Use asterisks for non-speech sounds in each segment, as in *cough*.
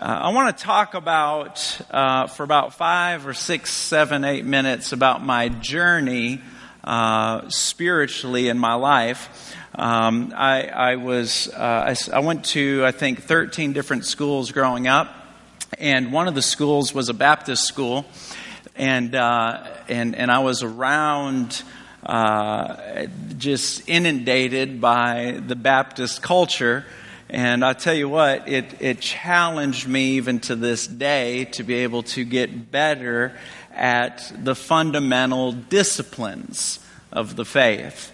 Uh, I want to talk about, uh, for about five or six, seven, eight minutes, about my journey uh, spiritually in my life. Um, I, I, was, uh, I, I went to, I think, 13 different schools growing up, and one of the schools was a Baptist school, and, uh, and, and I was around uh, just inundated by the Baptist culture. And I tell you what, it, it challenged me even to this day to be able to get better at the fundamental disciplines of the faith.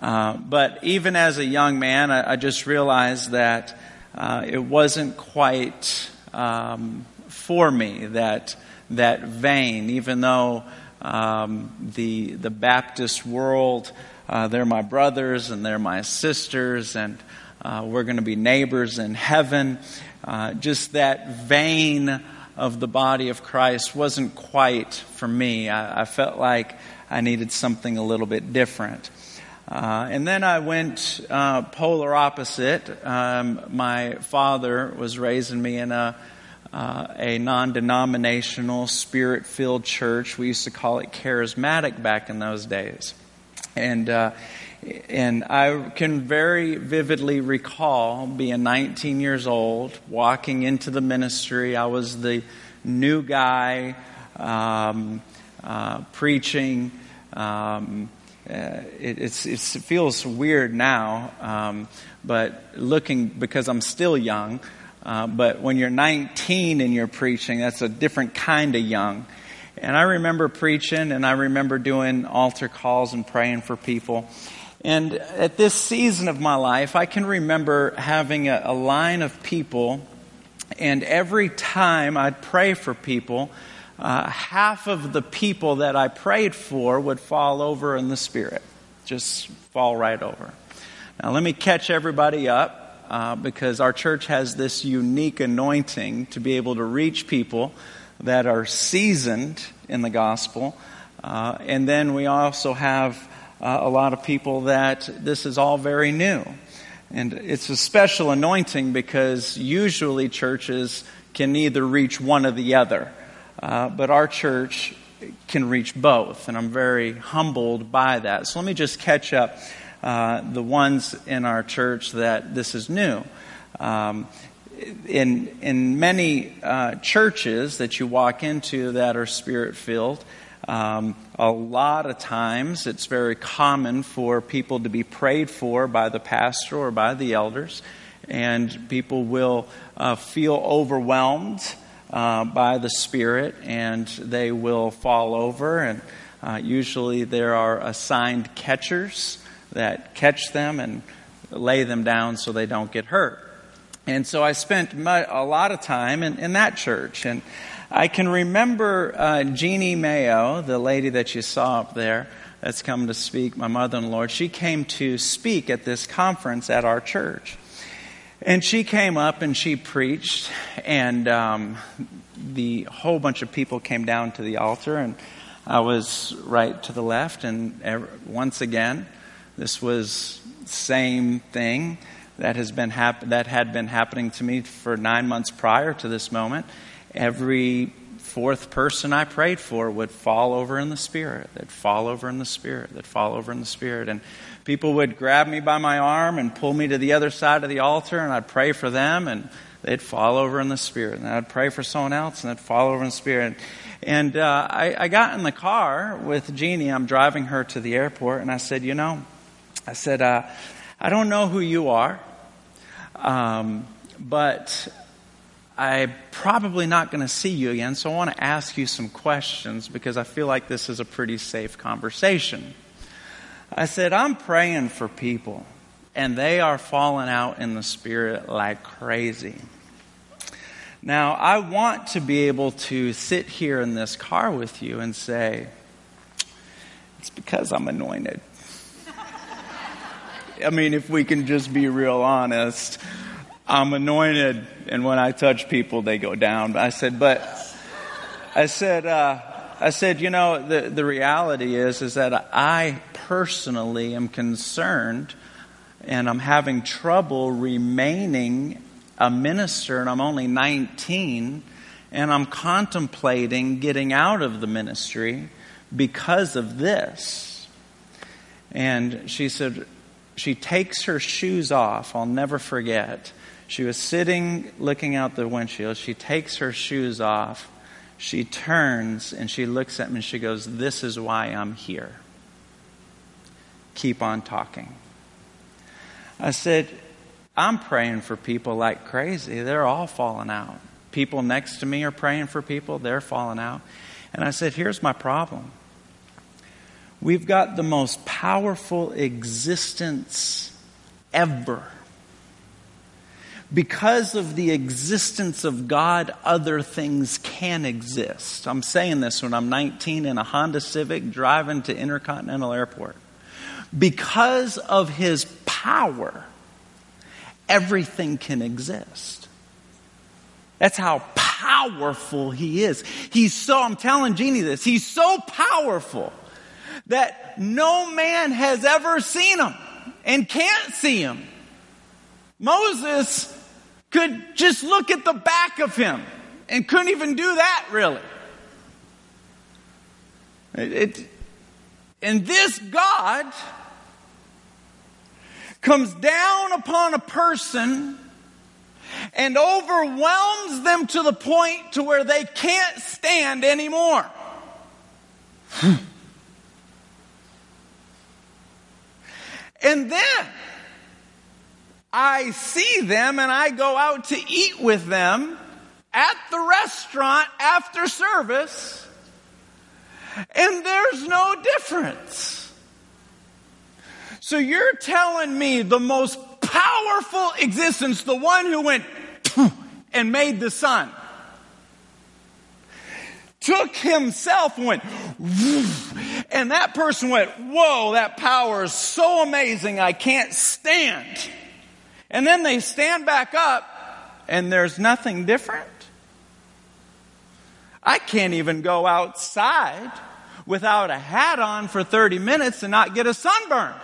Uh, but even as a young man, I, I just realized that uh, it wasn't quite um, for me that that vein, even though um, the the Baptist world, uh, they're my brothers and they're my sisters, and uh, we're going to be neighbors in heaven. Uh, just that vein of the body of Christ wasn't quite for me. I, I felt like I needed something a little bit different. Uh, and then I went uh, polar opposite. Um, my father was raising me in a, uh, a non denominational, spirit filled church. We used to call it charismatic back in those days. And uh, and I can very vividly recall being 19 years old, walking into the ministry. I was the new guy um, uh, preaching. Um, uh, it, it, feels weird now, um, but looking because I'm still young. Uh, but when you're 19 and you're preaching, that's a different kind of young. And I remember preaching, and I remember doing altar calls and praying for people. And at this season of my life, I can remember having a, a line of people, and every time I'd pray for people, uh, half of the people that I prayed for would fall over in the Spirit, just fall right over. Now, let me catch everybody up uh, because our church has this unique anointing to be able to reach people that are seasoned in the gospel. Uh, and then we also have uh, a lot of people that this is all very new. And it's a special anointing because usually churches can neither reach one or the other. Uh, but our church can reach both, and I'm very humbled by that. So let me just catch up uh, the ones in our church that this is new. Um, in in many uh, churches that you walk into that are spirit filled, um, a lot of times it's very common for people to be prayed for by the pastor or by the elders, and people will uh, feel overwhelmed uh, by the Spirit and they will fall over. And uh, usually there are assigned catchers that catch them and lay them down so they don't get hurt. And so I spent a lot of time in, in that church. And I can remember uh, Jeanne Mayo, the lady that you saw up there that's come to speak, my mother in law. She came to speak at this conference at our church. And she came up and she preached, and um, the whole bunch of people came down to the altar, and I was right to the left. And once again, this was same thing that has been hap- that had been happening to me for nine months prior to this moment every fourth person I prayed for would fall over in the Spirit. They'd fall over in the Spirit. They'd fall over in the Spirit. And people would grab me by my arm and pull me to the other side of the altar, and I'd pray for them, and they'd fall over in the Spirit. And I'd pray for someone else, and they'd fall over in the Spirit. And uh, I, I got in the car with Jeanne. I'm driving her to the airport, and I said, You know, I said, uh, I don't know who you are, um, but I'm probably not going to see you again, so I want to ask you some questions because I feel like this is a pretty safe conversation. I said, I'm praying for people, and they are falling out in the spirit like crazy. Now, I want to be able to sit here in this car with you and say, it's because I'm anointed. *laughs* I mean, if we can just be real honest. I'm anointed, and when I touch people, they go down. I said, but I said, uh, I said, you know, the the reality is is that I personally am concerned, and I'm having trouble remaining a minister and I'm only 19 and I'm contemplating getting out of the ministry because of this. And she said, she takes her shoes off. I'll never forget. She was sitting looking out the windshield. She takes her shoes off. She turns and she looks at me and she goes, This is why I'm here. Keep on talking. I said, I'm praying for people like crazy. They're all falling out. People next to me are praying for people, they're falling out. And I said, Here's my problem. We've got the most powerful existence ever. Because of the existence of God, other things can exist. I'm saying this when I'm 19 in a Honda Civic driving to Intercontinental Airport. Because of His power, everything can exist. That's how powerful He is. He's so, I'm telling Jeanne this, He's so powerful that no man has ever seen him and can't see him. Moses could just look at the back of him and couldn't even do that really. It, it, and this God comes down upon a person and overwhelms them to the point to where they can't stand anymore. Hmm. And then I see them and I go out to eat with them at the restaurant after service, and there's no difference. So you're telling me the most powerful existence, the one who went *clears throat* and made the sun, took himself and went, *sniffs* and that person went, Whoa, that power is so amazing, I can't stand. And then they stand back up, and there's nothing different. I can't even go outside without a hat on for 30 minutes and not get a sunburn.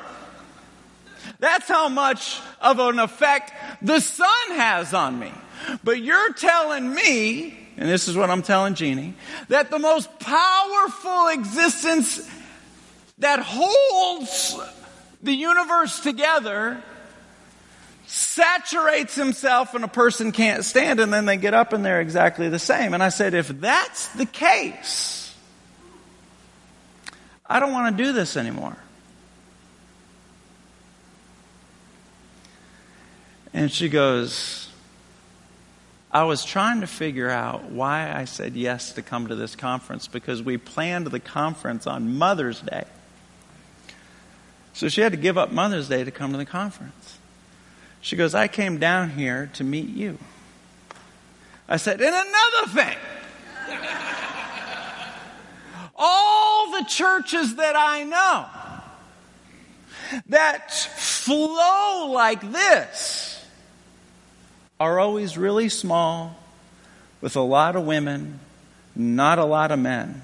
That's how much of an effect the sun has on me. But you're telling me and this is what I'm telling Jeanne, that the most powerful existence that holds the universe together saturates himself and a person can't stand and then they get up and they're exactly the same. And I said, if that's the case, I don't want to do this anymore. And she goes, I was trying to figure out why I said yes to come to this conference because we planned the conference on Mother's Day. So she had to give up Mother's Day to come to the conference. She goes, I came down here to meet you. I said, and another thing. All the churches that I know that flow like this are always really small, with a lot of women, not a lot of men.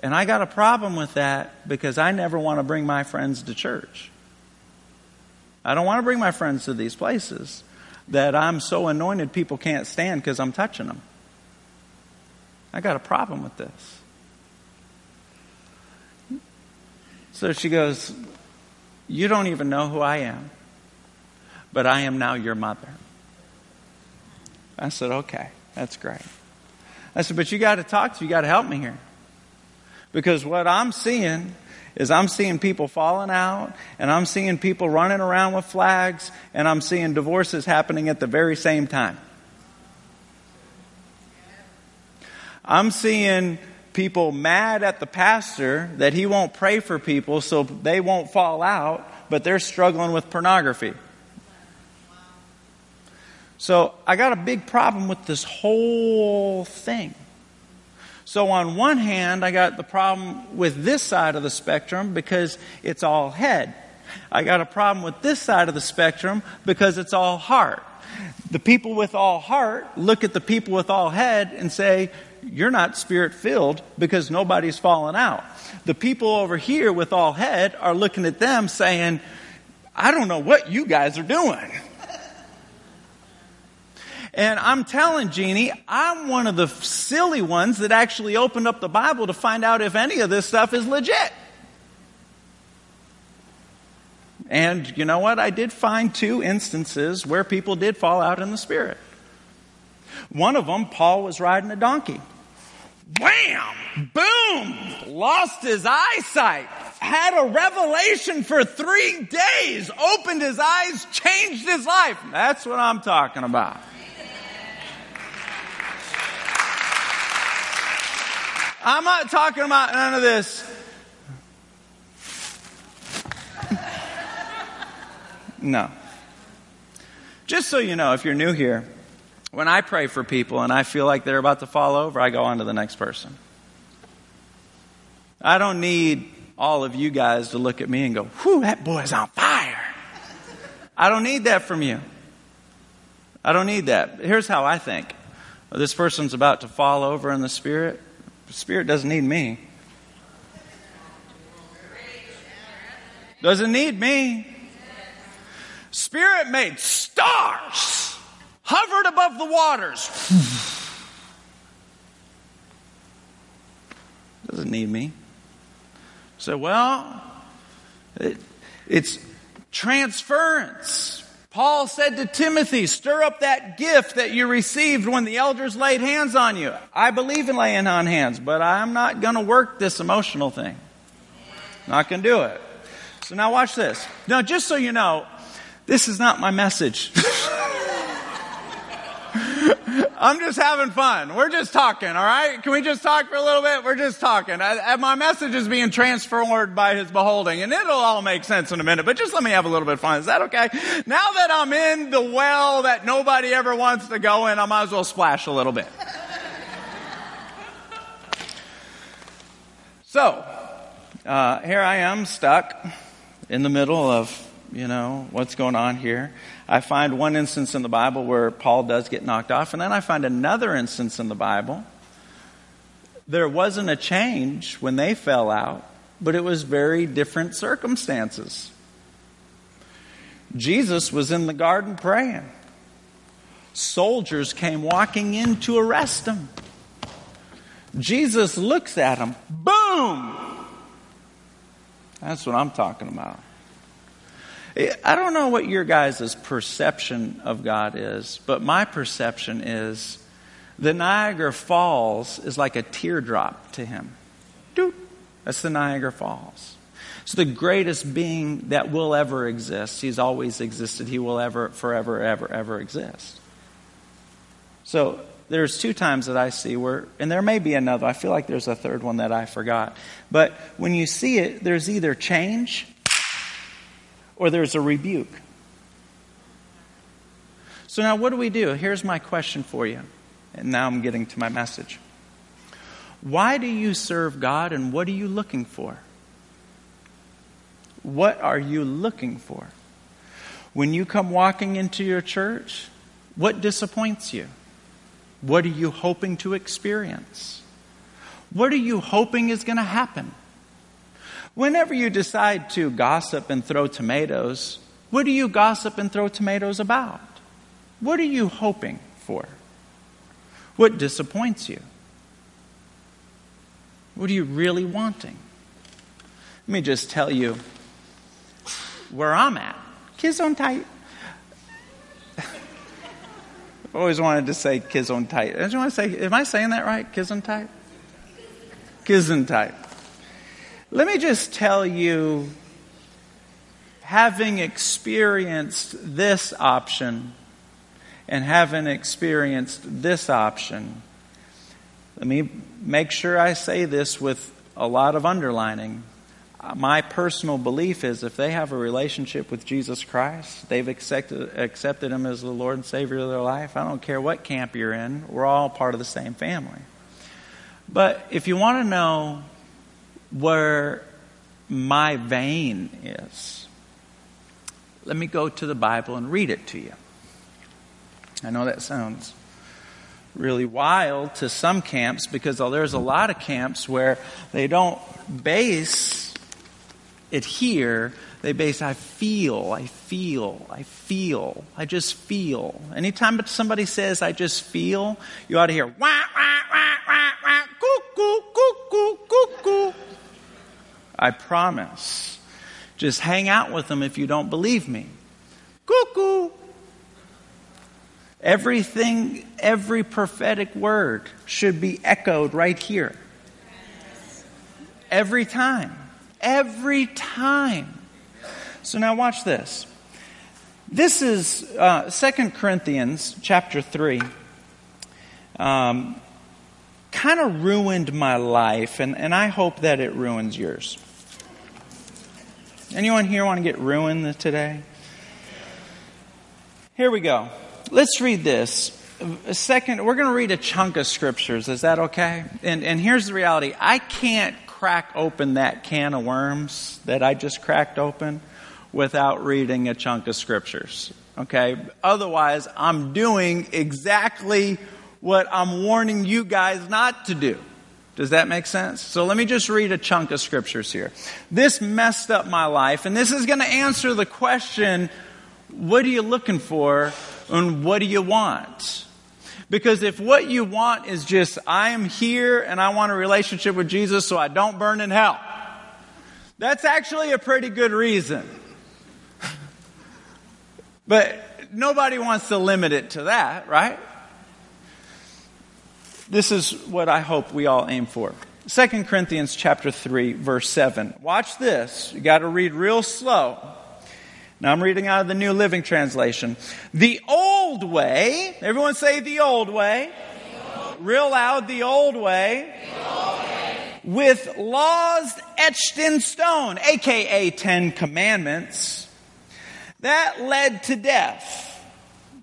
And I got a problem with that because I never want to bring my friends to church. I don't want to bring my friends to these places that I'm so anointed people can't stand because I'm touching them. I got a problem with this. So she goes, You don't even know who I am, but I am now your mother. I said, okay, that's great. I said, but you got to talk to, you got to help me here. Because what I'm seeing is I'm seeing people falling out and I'm seeing people running around with flags and I'm seeing divorces happening at the very same time. I'm seeing people mad at the pastor that he won't pray for people so they won't fall out, but they're struggling with pornography. So I got a big problem with this whole thing. So on one hand, I got the problem with this side of the spectrum because it's all head. I got a problem with this side of the spectrum because it's all heart. The people with all heart look at the people with all head and say, you're not spirit filled because nobody's fallen out. The people over here with all head are looking at them saying, I don't know what you guys are doing. And I'm telling Jeanne, I'm one of the silly ones that actually opened up the Bible to find out if any of this stuff is legit. And you know what? I did find two instances where people did fall out in the Spirit. One of them, Paul was riding a donkey. Wham! Boom! Lost his eyesight. Had a revelation for three days. Opened his eyes, changed his life. That's what I'm talking about. I'm not talking about none of this. No. Just so you know, if you're new here, when I pray for people and I feel like they're about to fall over, I go on to the next person. I don't need all of you guys to look at me and go, whew, that boy's on fire. I don't need that from you. I don't need that. Here's how I think. This person's about to fall over in the spirit. Spirit doesn't need me. Doesn't need me. Spirit made stars, hovered above the waters. *sighs* Doesn't need me. So, well, it, it's transference. Paul said to Timothy, stir up that gift that you received when the elders laid hands on you. I believe in laying on hands, but I'm not going to work this emotional thing. Not going to do it. So now watch this. Now, just so you know, this is not my message. *laughs* *laughs* I'm just having fun. We're just talking, all right? Can we just talk for a little bit? We're just talking. I, my message is being transformed by his beholding, and it'll all make sense in a minute, but just let me have a little bit of fun. Is that okay? Now that I'm in the well that nobody ever wants to go in, I might as well splash a little bit. *laughs* so, uh, here I am stuck in the middle of you know, what's going on here. I find one instance in the Bible where Paul does get knocked off, and then I find another instance in the Bible. There wasn't a change when they fell out, but it was very different circumstances. Jesus was in the garden praying. Soldiers came walking in to arrest him. Jesus looks at him. Boom! That's what I'm talking about. I don't know what your guys' perception of God is, but my perception is the Niagara Falls is like a teardrop to him. Doop. That's the Niagara Falls. It's the greatest being that will ever exist. He's always existed. He will ever, forever, ever, ever exist. So there's two times that I see where, and there may be another. I feel like there's a third one that I forgot. But when you see it, there's either change or there's a rebuke. So now what do we do? Here's my question for you. And now I'm getting to my message. Why do you serve God and what are you looking for? What are you looking for? When you come walking into your church, what disappoints you? What are you hoping to experience? What are you hoping is going to happen? Whenever you decide to gossip and throw tomatoes, what do you gossip and throw tomatoes about? What are you hoping for? What disappoints you? What are you really wanting? Let me just tell you where I'm at. Kids on tight. I've *laughs* always wanted to say kids on tight. I just want to say, am I saying that right? Kids on tight? Kids on tight. Let me just tell you, having experienced this option and having experienced this option, let me make sure I say this with a lot of underlining. My personal belief is if they have a relationship with Jesus Christ, they've accepted, accepted Him as the Lord and Savior of their life. I don't care what camp you're in, we're all part of the same family. But if you want to know where my vein is. Let me go to the Bible and read it to you. I know that sounds really wild to some camps because there's a lot of camps where they don't base it here, they base I feel, I feel, I feel, I just feel. Anytime somebody says I just feel, you ought to hear wah, I promise. Just hang out with them if you don't believe me. Cuckoo. Everything, every prophetic word should be echoed right here. Every time. Every time. So now watch this. This is uh, 2 Corinthians chapter 3. Um, kind of ruined my life, and, and I hope that it ruins yours. Anyone here want to get ruined today? Here we go. Let's read this. A second, we're going to read a chunk of scriptures. Is that okay? And, and here's the reality I can't crack open that can of worms that I just cracked open without reading a chunk of scriptures. Okay? Otherwise, I'm doing exactly what I'm warning you guys not to do. Does that make sense? So let me just read a chunk of scriptures here. This messed up my life, and this is going to answer the question what are you looking for and what do you want? Because if what you want is just, I am here and I want a relationship with Jesus so I don't burn in hell, that's actually a pretty good reason. *laughs* but nobody wants to limit it to that, right? This is what I hope we all aim for. 2 Corinthians chapter 3 verse 7. Watch this. You got to read real slow. Now I'm reading out of the New Living Translation. The old way, everyone say the old way. The old. Real loud, the old way. The old way. With laws etched in stone, aka Ten Commandments, that led to death.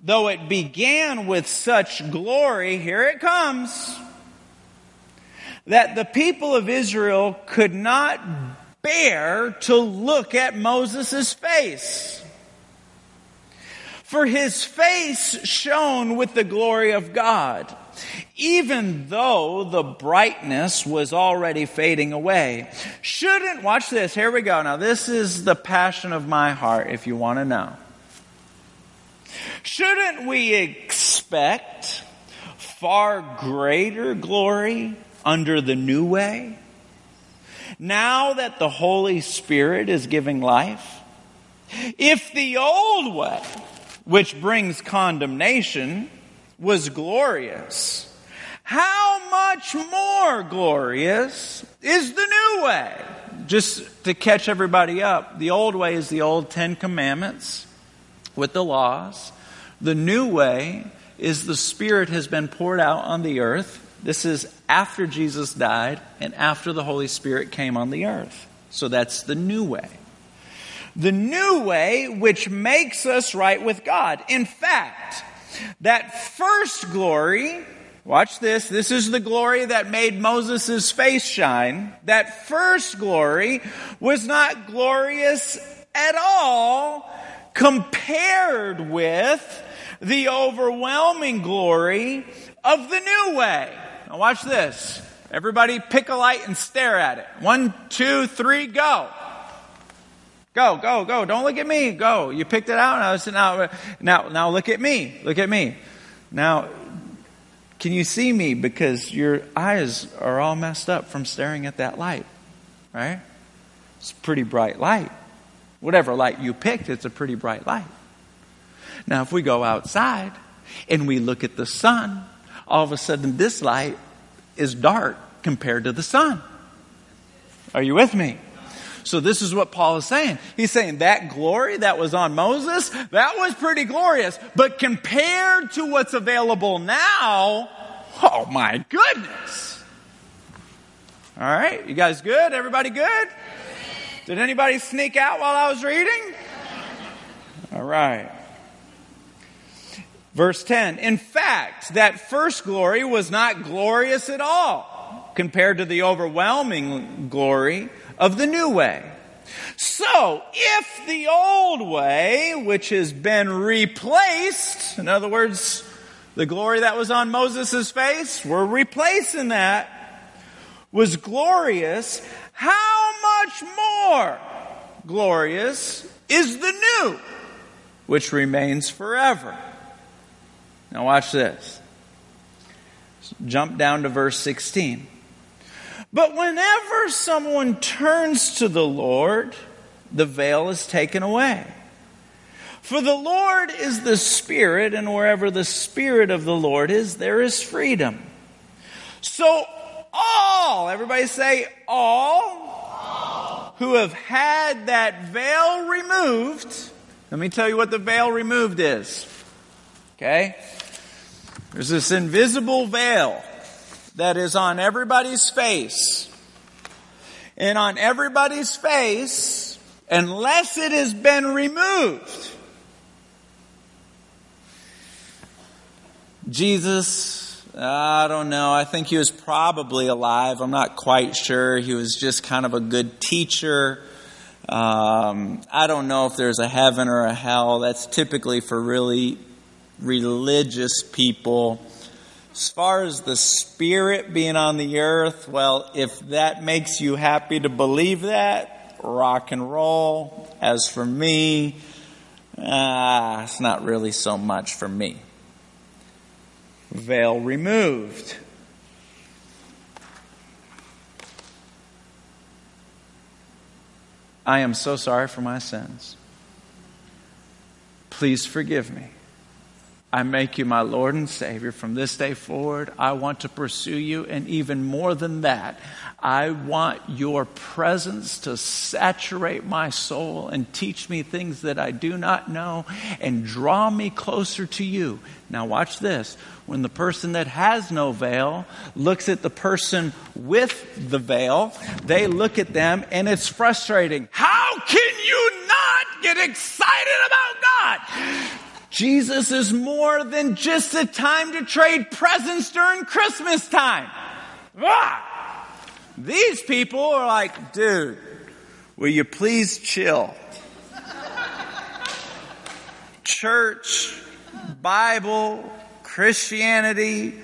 Though it began with such glory, here it comes, that the people of Israel could not bear to look at Moses' face. For his face shone with the glory of God, even though the brightness was already fading away. Shouldn't, watch this, here we go. Now, this is the passion of my heart, if you want to know. Shouldn't we expect far greater glory under the new way? now that the Holy Spirit is giving life? If the old way, which brings condemnation, was glorious, how much more glorious is the new way? Just to catch everybody up, the old way is the old Ten Commandments with the laws. The new way is the Spirit has been poured out on the earth this is after Jesus died and after the Holy Spirit came on the earth. So that's the new way. The new way which makes us right with God. In fact, that first glory, watch this, this is the glory that made Moses' face shine. That first glory was not glorious at all compared with the overwhelming glory of the new way. Now watch this. Everybody pick a light and stare at it. One, two, three, go. Go, go, go. Don't look at me. Go. You picked it out. Now, now, now, now look at me. Look at me. Now, can you see me? Because your eyes are all messed up from staring at that light. Right? It's a pretty bright light. Whatever light you picked, it's a pretty bright light. Now, if we go outside and we look at the sun, all of a sudden this light is dark compared to the sun. Are you with me? So this is what Paul is saying. He's saying that glory that was on Moses, that was pretty glorious. But compared to what's available now, oh my goodness. All right, you guys good? Everybody good? Did anybody sneak out while I was reading? All right. Verse 10 In fact, that first glory was not glorious at all compared to the overwhelming glory of the new way. So, if the old way, which has been replaced, in other words, the glory that was on Moses' face, we're replacing that, was glorious, how much more glorious is the new, which remains forever. Now, watch this. Jump down to verse 16. But whenever someone turns to the Lord, the veil is taken away. For the Lord is the Spirit, and wherever the Spirit of the Lord is, there is freedom. So, all, everybody say, all, all, who have had that veil removed, let me tell you what the veil removed is. Okay? There's this invisible veil that is on everybody's face. And on everybody's face, unless it has been removed, Jesus, I don't know. I think he was probably alive. I'm not quite sure. He was just kind of a good teacher. Um, I don't know if there's a heaven or a hell. That's typically for really religious people. As far as the Spirit being on the earth, well, if that makes you happy to believe that, rock and roll. As for me, ah, it's not really so much for me. Veil removed. I am so sorry for my sins. Please forgive me. I make you my Lord and Savior. From this day forward, I want to pursue you. And even more than that, I want your presence to saturate my soul and teach me things that I do not know and draw me closer to you. Now, watch this. When the person that has no veil looks at the person with the veil, they look at them and it's frustrating. How can you not get excited about God? Jesus is more than just a time to trade presents during Christmas time. Ah! These people are like, dude, will you please chill? Church, Bible, Christianity,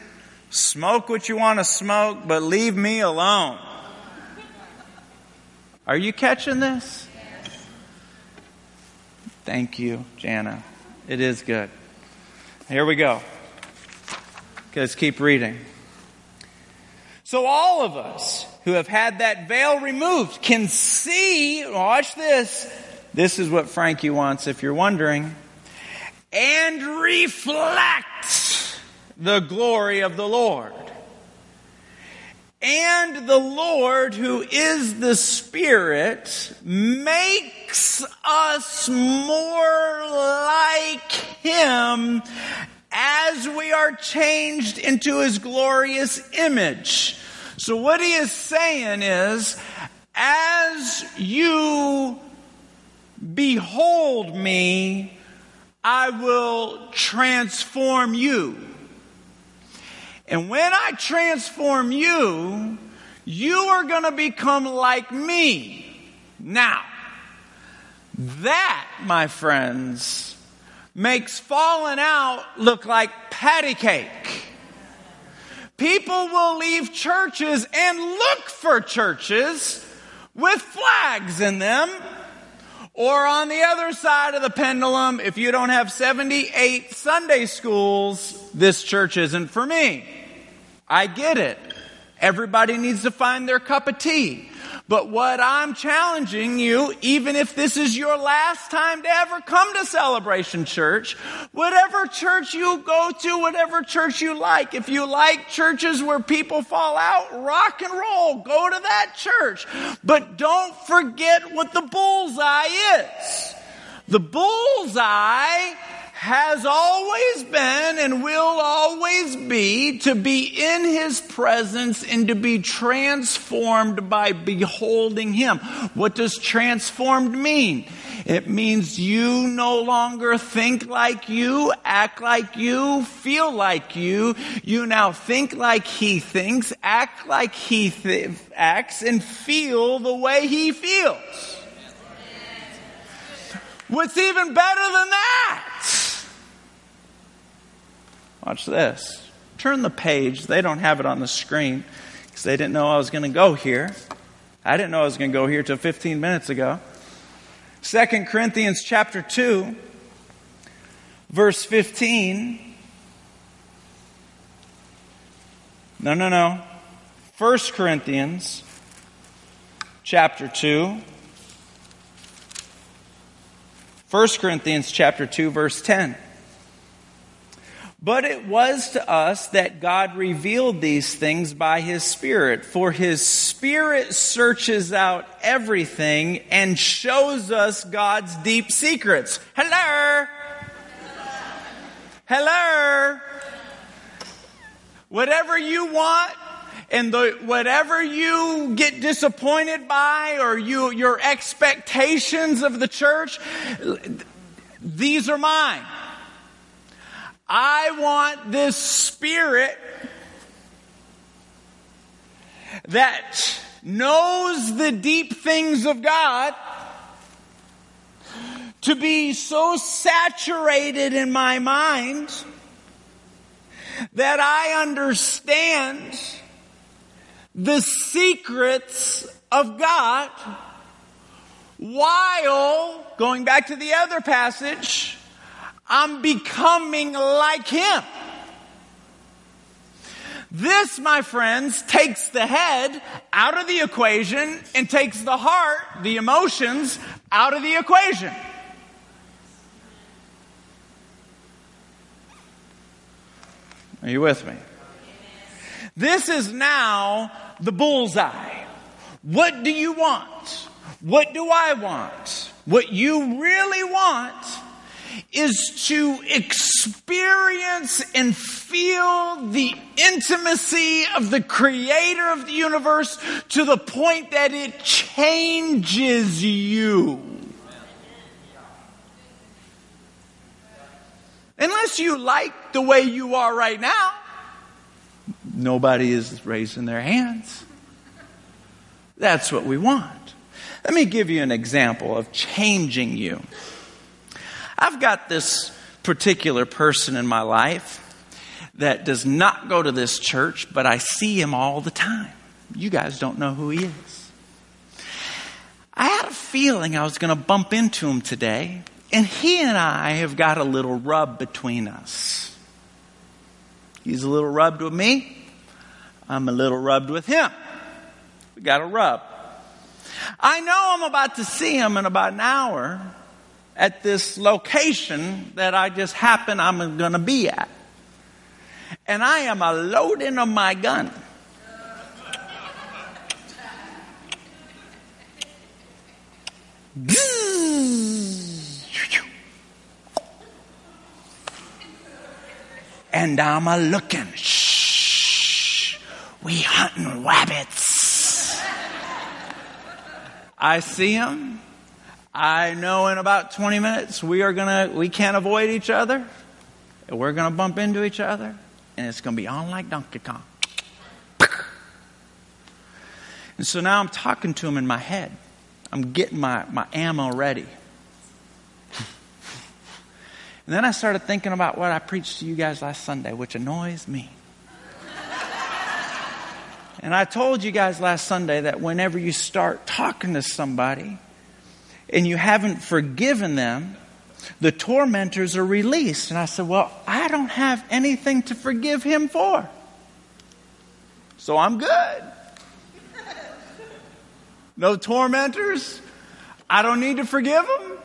smoke what you want to smoke, but leave me alone. Are you catching this? Thank you, Jana. It is good. Here we go. Okay, let's keep reading. So all of us who have had that veil removed can see, watch this. This is what Frankie wants if you're wondering. And reflect the glory of the Lord. And the Lord, who is the Spirit, makes us more like Him as we are changed into His glorious image. So what He is saying is, as you behold me, I will transform you. And when I transform you, you are going to become like me. Now, that, my friends, makes falling out look like patty cake. People will leave churches and look for churches with flags in them. Or on the other side of the pendulum, if you don't have 78 Sunday schools, this church isn't for me. I get it. Everybody needs to find their cup of tea. But what I'm challenging you, even if this is your last time to ever come to Celebration Church, whatever church you go to, whatever church you like, if you like churches where people fall out, rock and roll, go to that church. But don't forget what the bullseye is. The bullseye has always been and will always be to be in His presence and to be transformed by beholding Him. What does transformed mean? It means you no longer think like you, act like you, feel like you. You now think like He thinks, act like He th- acts, and feel the way He feels. What's even better than that? Watch this. Turn the page. They don't have it on the screen because they didn't know I was going to go here. I didn't know I was going to go here till 15 minutes ago. 2 Corinthians chapter 2, verse 15. No, no, no. 1 Corinthians chapter 2. 1 Corinthians chapter 2 verse 10. But it was to us that God revealed these things by His Spirit. For His Spirit searches out everything and shows us God's deep secrets. Hello? Hello? Whatever you want, and the, whatever you get disappointed by or you, your expectations of the church, these are mine. I want this spirit that knows the deep things of God to be so saturated in my mind that I understand the secrets of God while, going back to the other passage, I'm becoming like Him. This, my friends, takes the head out of the equation and takes the heart, the emotions, out of the equation. Are you with me? This is now the bullseye. What do you want? What do I want? What you really want is to experience and feel the intimacy of the creator of the universe to the point that it changes you. Unless you like the way you are right now, nobody is raising their hands. That's what we want. Let me give you an example of changing you. I've got this particular person in my life that does not go to this church, but I see him all the time. You guys don't know who he is. I had a feeling I was going to bump into him today, and he and I have got a little rub between us. He's a little rubbed with me. I'm a little rubbed with him. We got a rub. I know I'm about to see him in about an hour at this location that I just happen I'm going to be at. And I am a loading of my gun. And I'm a looking. Shh. We hunting rabbits. I see him. I know in about 20 minutes we are gonna, we can't avoid each other. We're gonna bump into each other and it's gonna be on like Donkey Kong. And so now I'm talking to him in my head. I'm getting my, my ammo ready. And then I started thinking about what I preached to you guys last Sunday, which annoys me. and I told you guys last Sunday that whenever you start talking to somebody and you haven't forgiven them, the tormentors are released. And I said, Well, I don't have anything to forgive him for. So I'm good. No tormentors. I don't need to forgive them.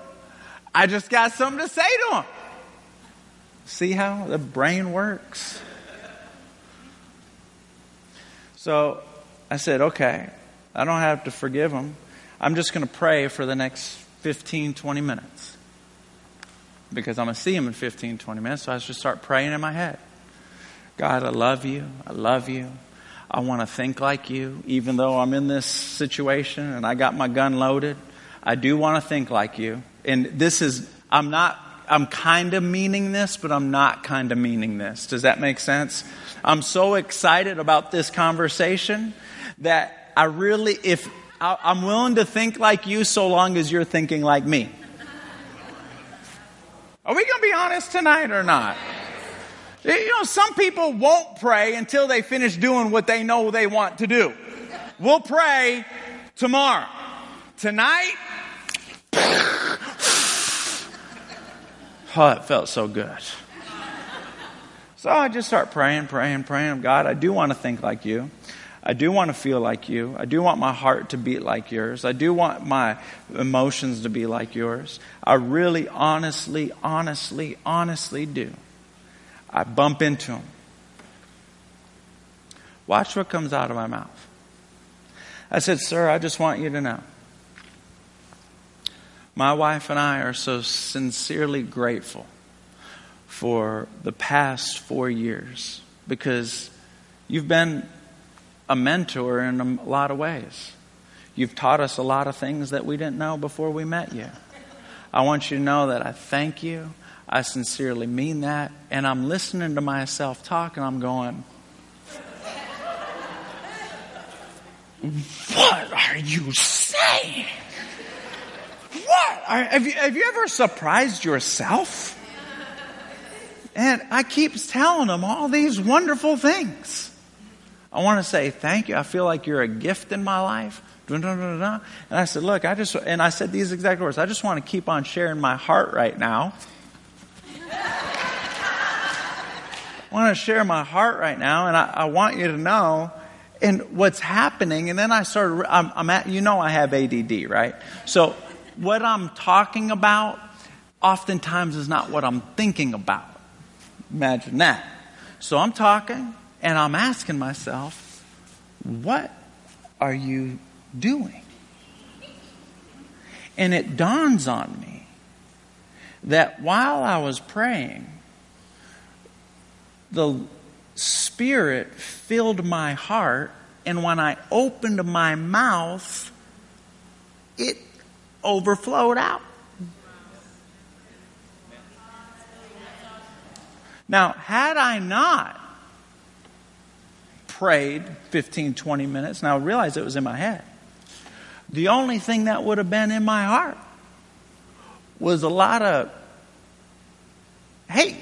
I just got something to say to them. See how the brain works? So I said, okay, I don't have to forgive him. I'm just going to pray for the next 15, 20 minutes. Because I'm going to see him in 15, 20 minutes. So I just start praying in my head. God, I love you. I love you. I want to think like you. Even though I'm in this situation and I got my gun loaded, I do want to think like you. And this is, I'm not I'm kind of meaning this, but I'm not kind of meaning this. Does that make sense? I'm so excited about this conversation that I really, if I'm willing to think like you so long as you're thinking like me. Are we going to be honest tonight or not? You know, some people won't pray until they finish doing what they know they want to do. We'll pray tomorrow. Tonight, Oh, it felt so good. so I just start praying, praying, praying. God, I do want to think like you. I do want to feel like you. I do want my heart to beat like yours. I do want my emotions to be like yours. I really, honestly, honestly, honestly do. I bump into them. Watch what comes out of my mouth. I said, Sir, I just want you to know. My wife and I are so sincerely grateful for the past four years because you've been a mentor in a lot of ways. You've taught us a lot of things that we didn't know before we met you. I want you to know that I thank you. I sincerely mean that. And I'm listening to myself talk and I'm going, What are you saying? What? Are, have, you, have you ever surprised yourself? And I keep telling them all these wonderful things. I want to say thank you. I feel like you're a gift in my life. And I said, look, I just, and I said these exact words. I just want to keep on sharing my heart right now. I want to share my heart right now, and I, I, want you to know and what's happening. And then I started, I'm, I'm at, you know, I have ADD, right? So what I'm talking about oftentimes is not what I'm thinking about. Imagine that. So I'm talking, and I'm asking myself, what are you doing? And it dawns on me that while I was praying, the Spirit filled my heart, and when I opened my mouth, it overflowed out. Now, had I not prayed 15, 20 minutes, and I realized it was in my head. The only thing that would have been in my heart was a lot of hate.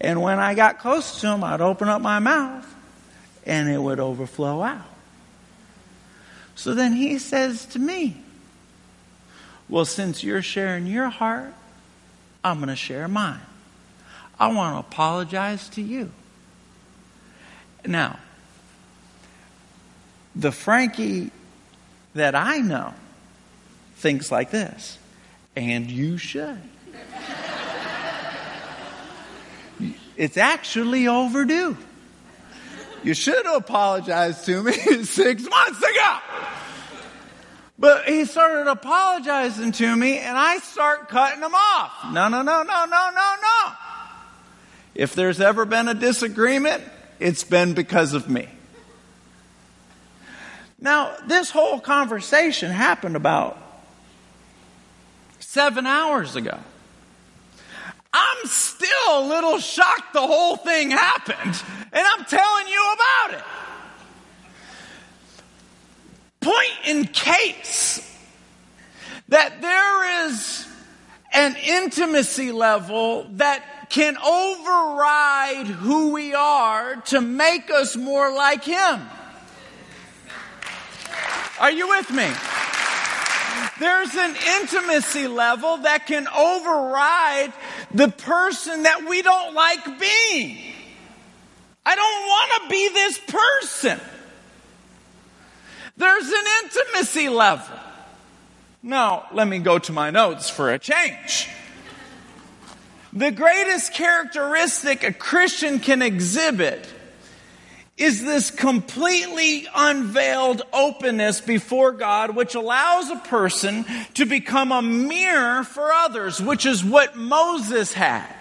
And when I got close to him, I'd open up my mouth and it would overflow out. So then he says to me, Well, since you're sharing your heart, I'm going to share mine. I want to apologize to you. Now, the Frankie that I know thinks like this, and you should. it's actually overdue. You should have apologized to me *laughs* six months ago. But he started apologizing to me, and I start cutting him off. No, no, no, no, no, no, no. If there's ever been a disagreement, it's been because of me. Now, this whole conversation happened about seven hours ago. I'm still a little shocked the whole thing happened, and I'm telling you about it. Point in case that there is an intimacy level that can override who we are to make us more like Him. Are you with me? There's an intimacy level that can override the person that we don't like being. I don't want to be this person. There's an intimacy level. Now, let me go to my notes for a change. The greatest characteristic a Christian can exhibit is this completely unveiled openness before God, which allows a person to become a mirror for others, which is what Moses had.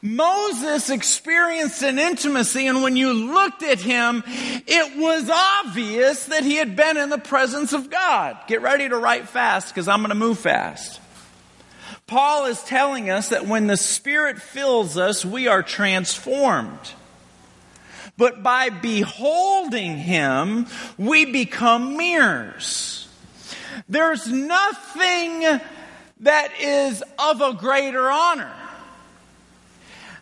Moses experienced an intimacy, and when you looked at him, it was obvious that he had been in the presence of God. Get ready to write fast because I'm going to move fast. Paul is telling us that when the Spirit fills us, we are transformed. But by beholding Him, we become mirrors. There's nothing that is of a greater honor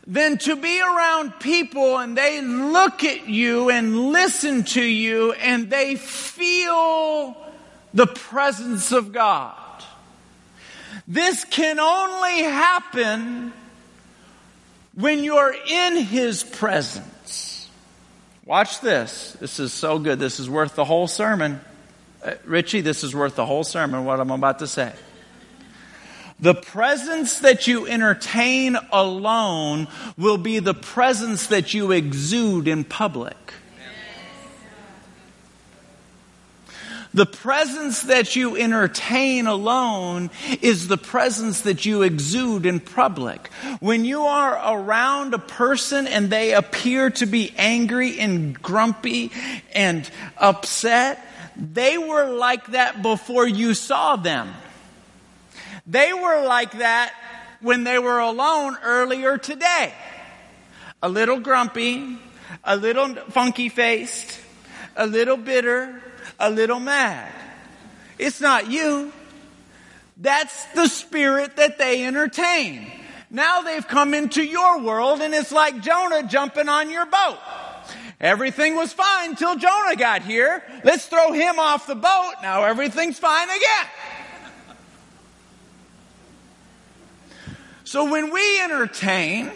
than to be around people and they look at you and listen to you and they feel the presence of God. This can only happen when you're in His presence. Watch this. This is so good. This is worth the whole sermon. Uh, Richie, this is worth the whole sermon, what I'm about to say. The presence that you entertain alone will be the presence that you exude in public. The presence that you entertain alone is the presence that you exude in public. When you are around a person and they appear to be angry and grumpy and upset, they were like that before you saw them. They were like that when they were alone earlier today. A little grumpy, a little funky faced, a little bitter, a little mad. It's not you. That's the spirit that they entertain. Now they've come into your world and it's like Jonah jumping on your boat. Everything was fine till Jonah got here. Let's throw him off the boat. Now everything's fine again. So when we entertain,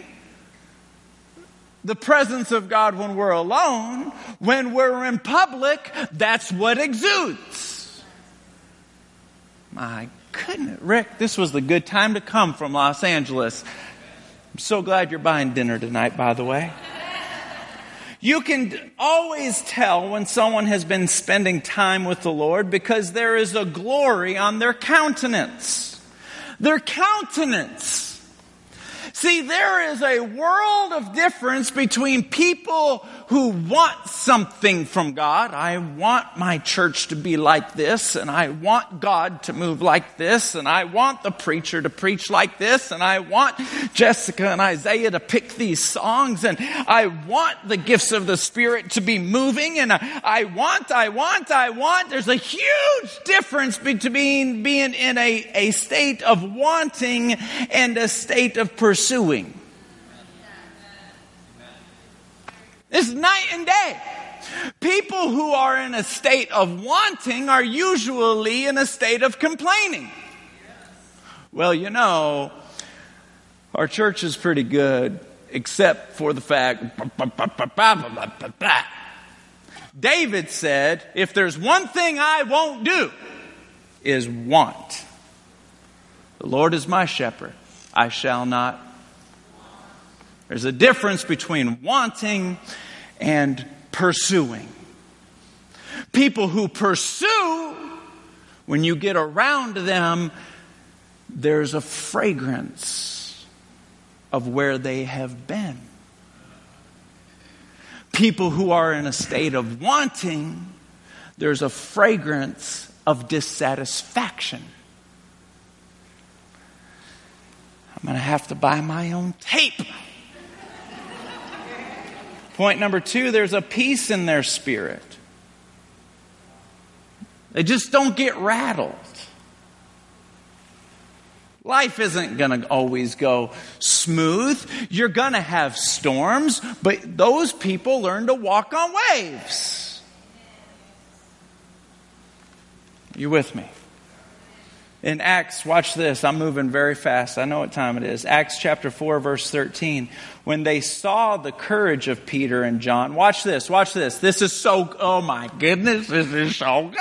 the presence of God when we're alone, when we're in public, that's what exudes. My goodness, Rick, this was the good time to come from Los Angeles. I'm so glad you're buying dinner tonight, by the way. You can always tell when someone has been spending time with the Lord because there is a glory on their countenance. Their countenance See, there is a world of difference between people who want something from God. I want my church to be like this, and I want God to move like this, and I want the preacher to preach like this, and I want Jessica and Isaiah to pick these songs, and I want the gifts of the Spirit to be moving, and I want, I want, I want. There's a huge difference between being in a, a state of wanting and a state of pursuit pursuing. It's night and day. People who are in a state of wanting are usually in a state of complaining. Well, you know, our church is pretty good, except for the fact. David said, if there's one thing I won't do, is want. The Lord is my shepherd. I shall not there's a difference between wanting and pursuing. People who pursue, when you get around them, there's a fragrance of where they have been. People who are in a state of wanting, there's a fragrance of dissatisfaction. I'm going to have to buy my own tape. Point number two, there's a peace in their spirit. They just don't get rattled. Life isn't going to always go smooth. You're going to have storms, but those people learn to walk on waves. You with me? In Acts, watch this. I'm moving very fast. I know what time it is. Acts chapter 4, verse 13. When they saw the courage of Peter and John, watch this, watch this. This is so, oh my goodness, this is so good.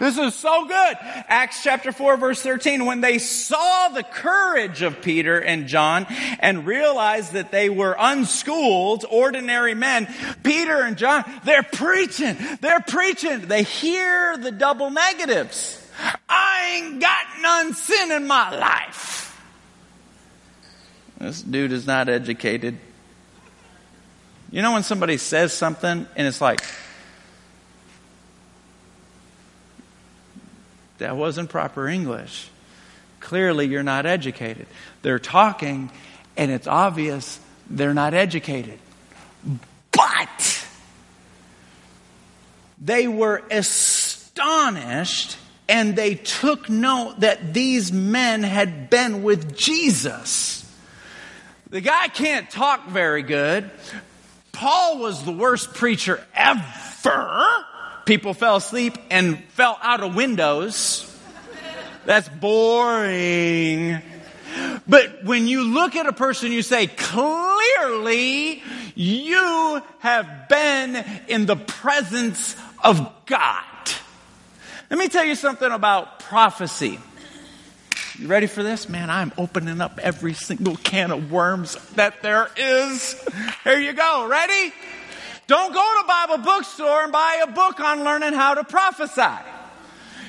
This is so good. Acts chapter 4 verse 13. When they saw the courage of Peter and John and realized that they were unschooled, ordinary men, Peter and John, they're preaching. They're preaching. They hear the double negatives. I ain't got none sin in my life. This dude is not educated. You know when somebody says something and it's like, that wasn't proper English. Clearly, you're not educated. They're talking, and it's obvious they're not educated. But they were astonished and they took note that these men had been with Jesus. The guy can't talk very good. Paul was the worst preacher ever. People fell asleep and fell out of windows. That's boring. But when you look at a person, you say, clearly you have been in the presence of God. Let me tell you something about prophecy. You ready for this? Man, I'm opening up every single can of worms that there is. Here you go. Ready? Don't go to Bible bookstore and buy a book on learning how to prophesy.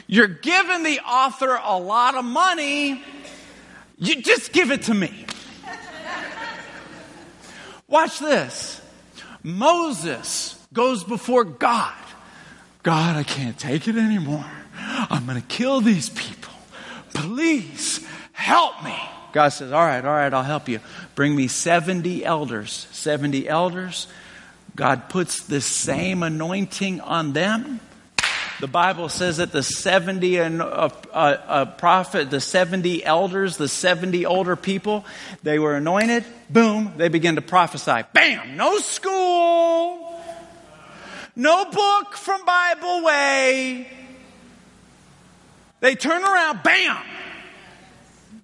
You're giving the author a lot of money. You just give it to me. Watch this. Moses goes before God. God, I can't take it anymore. I'm going to kill these people. Please help me. God says, All right, all right, I'll help you. Bring me 70 elders. 70 elders. God puts the same anointing on them. The Bible says that the 70 and uh, prophet, the 70 elders, the 70 older people, they were anointed. Boom, they begin to prophesy. Bam! No school. No book from Bible Way. They turn around, bam!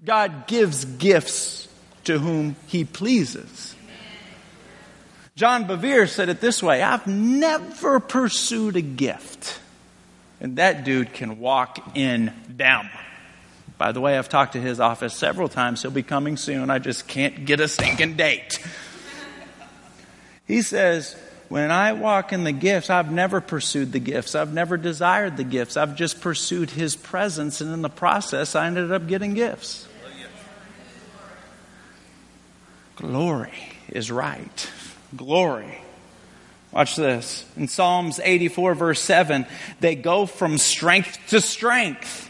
God gives gifts to whom he pleases. John Bevere said it this way I've never pursued a gift. And that dude can walk in them. By the way, I've talked to his office several times. He'll be coming soon. I just can't get a stinking date. He says, when I walk in the gifts, I've never pursued the gifts. I've never desired the gifts. I've just pursued His presence, and in the process, I ended up getting gifts. Glory is right. Glory. Watch this. In Psalms 84, verse 7, they go from strength to strength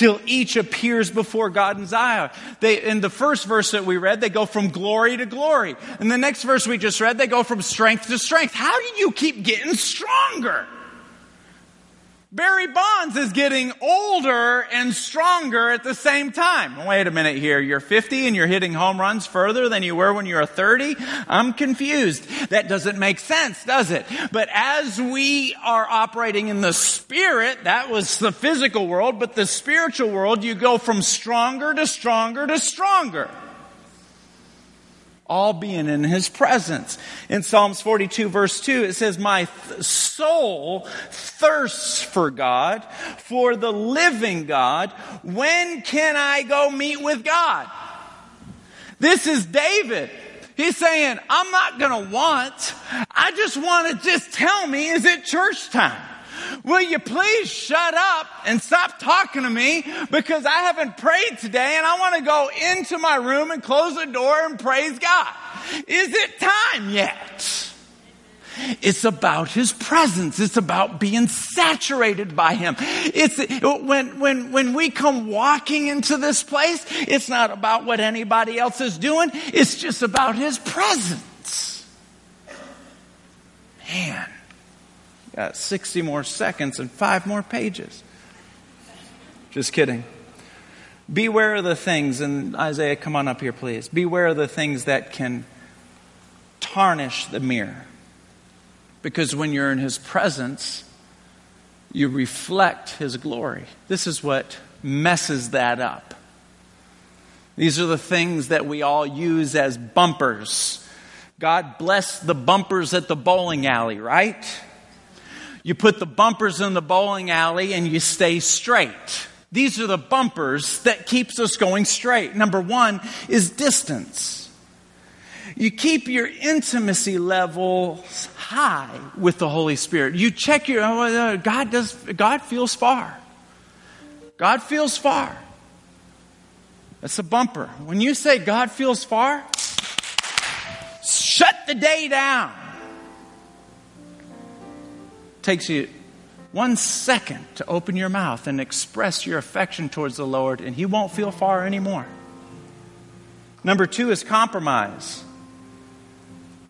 till each appears before God in Zion. They, in the first verse that we read, they go from glory to glory. In the next verse we just read, they go from strength to strength. How do you keep getting stronger? Barry Bonds is getting older and stronger at the same time. Wait a minute here. You're 50 and you're hitting home runs further than you were when you were 30? I'm confused. That doesn't make sense, does it? But as we are operating in the spirit, that was the physical world, but the spiritual world, you go from stronger to stronger to stronger all being in his presence. In Psalms 42 verse 2, it says, My th- soul thirsts for God, for the living God. When can I go meet with God? This is David. He's saying, I'm not going to want. I just want to just tell me, is it church time? Will you please shut up and stop talking to me because I haven't prayed today and I want to go into my room and close the door and praise God. Is it time yet? It's about his presence. It's about being saturated by him. It's when, when, when we come walking into this place, it's not about what anybody else is doing. It's just about his presence. Man. Got 60 more seconds and five more pages. Just kidding. Beware of the things, and Isaiah, come on up here, please. Beware of the things that can tarnish the mirror. Because when you're in his presence, you reflect his glory. This is what messes that up. These are the things that we all use as bumpers. God bless the bumpers at the bowling alley, right? You put the bumpers in the bowling alley and you stay straight. These are the bumpers that keeps us going straight. Number one is distance. You keep your intimacy levels high with the Holy Spirit. You check your, oh, uh, God does, God feels far. God feels far. That's a bumper. When you say God feels far, shut the day down takes you one second to open your mouth and express your affection towards the Lord, and He won't feel far anymore. Number two is compromise,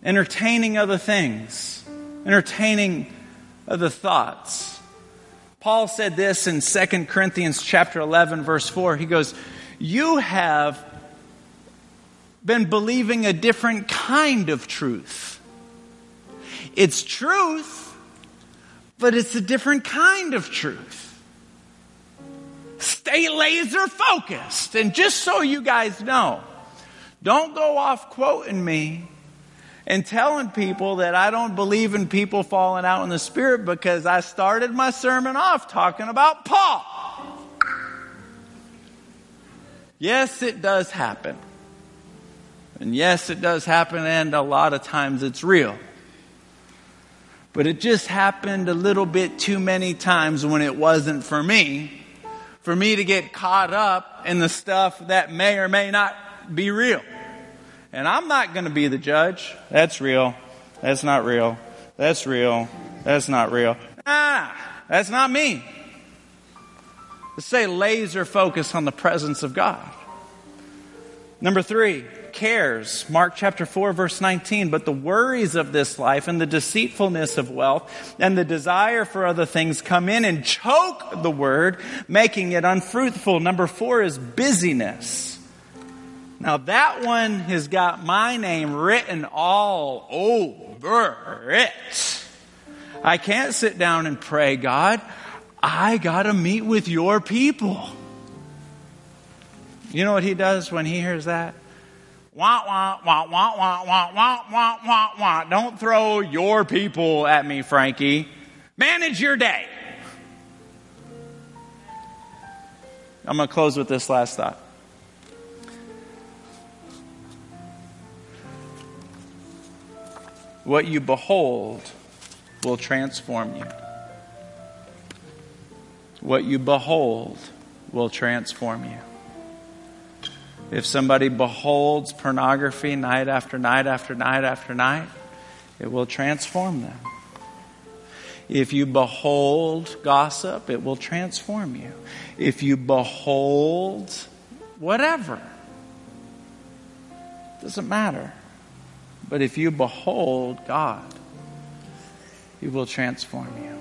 entertaining other things, entertaining other thoughts. Paul said this in 2 Corinthians chapter 11 verse 4. He goes, "You have been believing a different kind of truth. It's truth, but it's a different kind of truth. stay laser focused. And just so you guys know, don't go off quoting me and telling people that I don't believe in people falling out in the spirit because I started my sermon off talking about Paul. Yes, it does happen. And yes, it does happen, and a lot of times it's real. But it just happened a little bit too many times when it wasn't for me, for me to get caught up in the stuff that may or may not be real. And I'm not going to be the judge. That's real. That's not real. That's real. That's not real. Ah, that's not me. Let's say laser focus on the presence of God. Number three, cares. Mark chapter 4 verse 19. But the worries of this life and the deceitfulness of wealth and the desire for other things come in and choke the word, making it unfruitful. Number four is busyness. Now that one has got my name written all over it. I can't sit down and pray, God, I gotta meet with your people. You know what he does when he hears that? Wah, wah, wah, wah, wah, wah, wah, wah, wah, wah. Don't throw your people at me, Frankie. Manage your day. I'm going to close with this last thought. What you behold will transform you. What you behold will transform you. If somebody beholds pornography night after night after night after night, it will transform them. If you behold gossip, it will transform you. If you behold whatever, it doesn't matter. But if you behold God, He will transform you.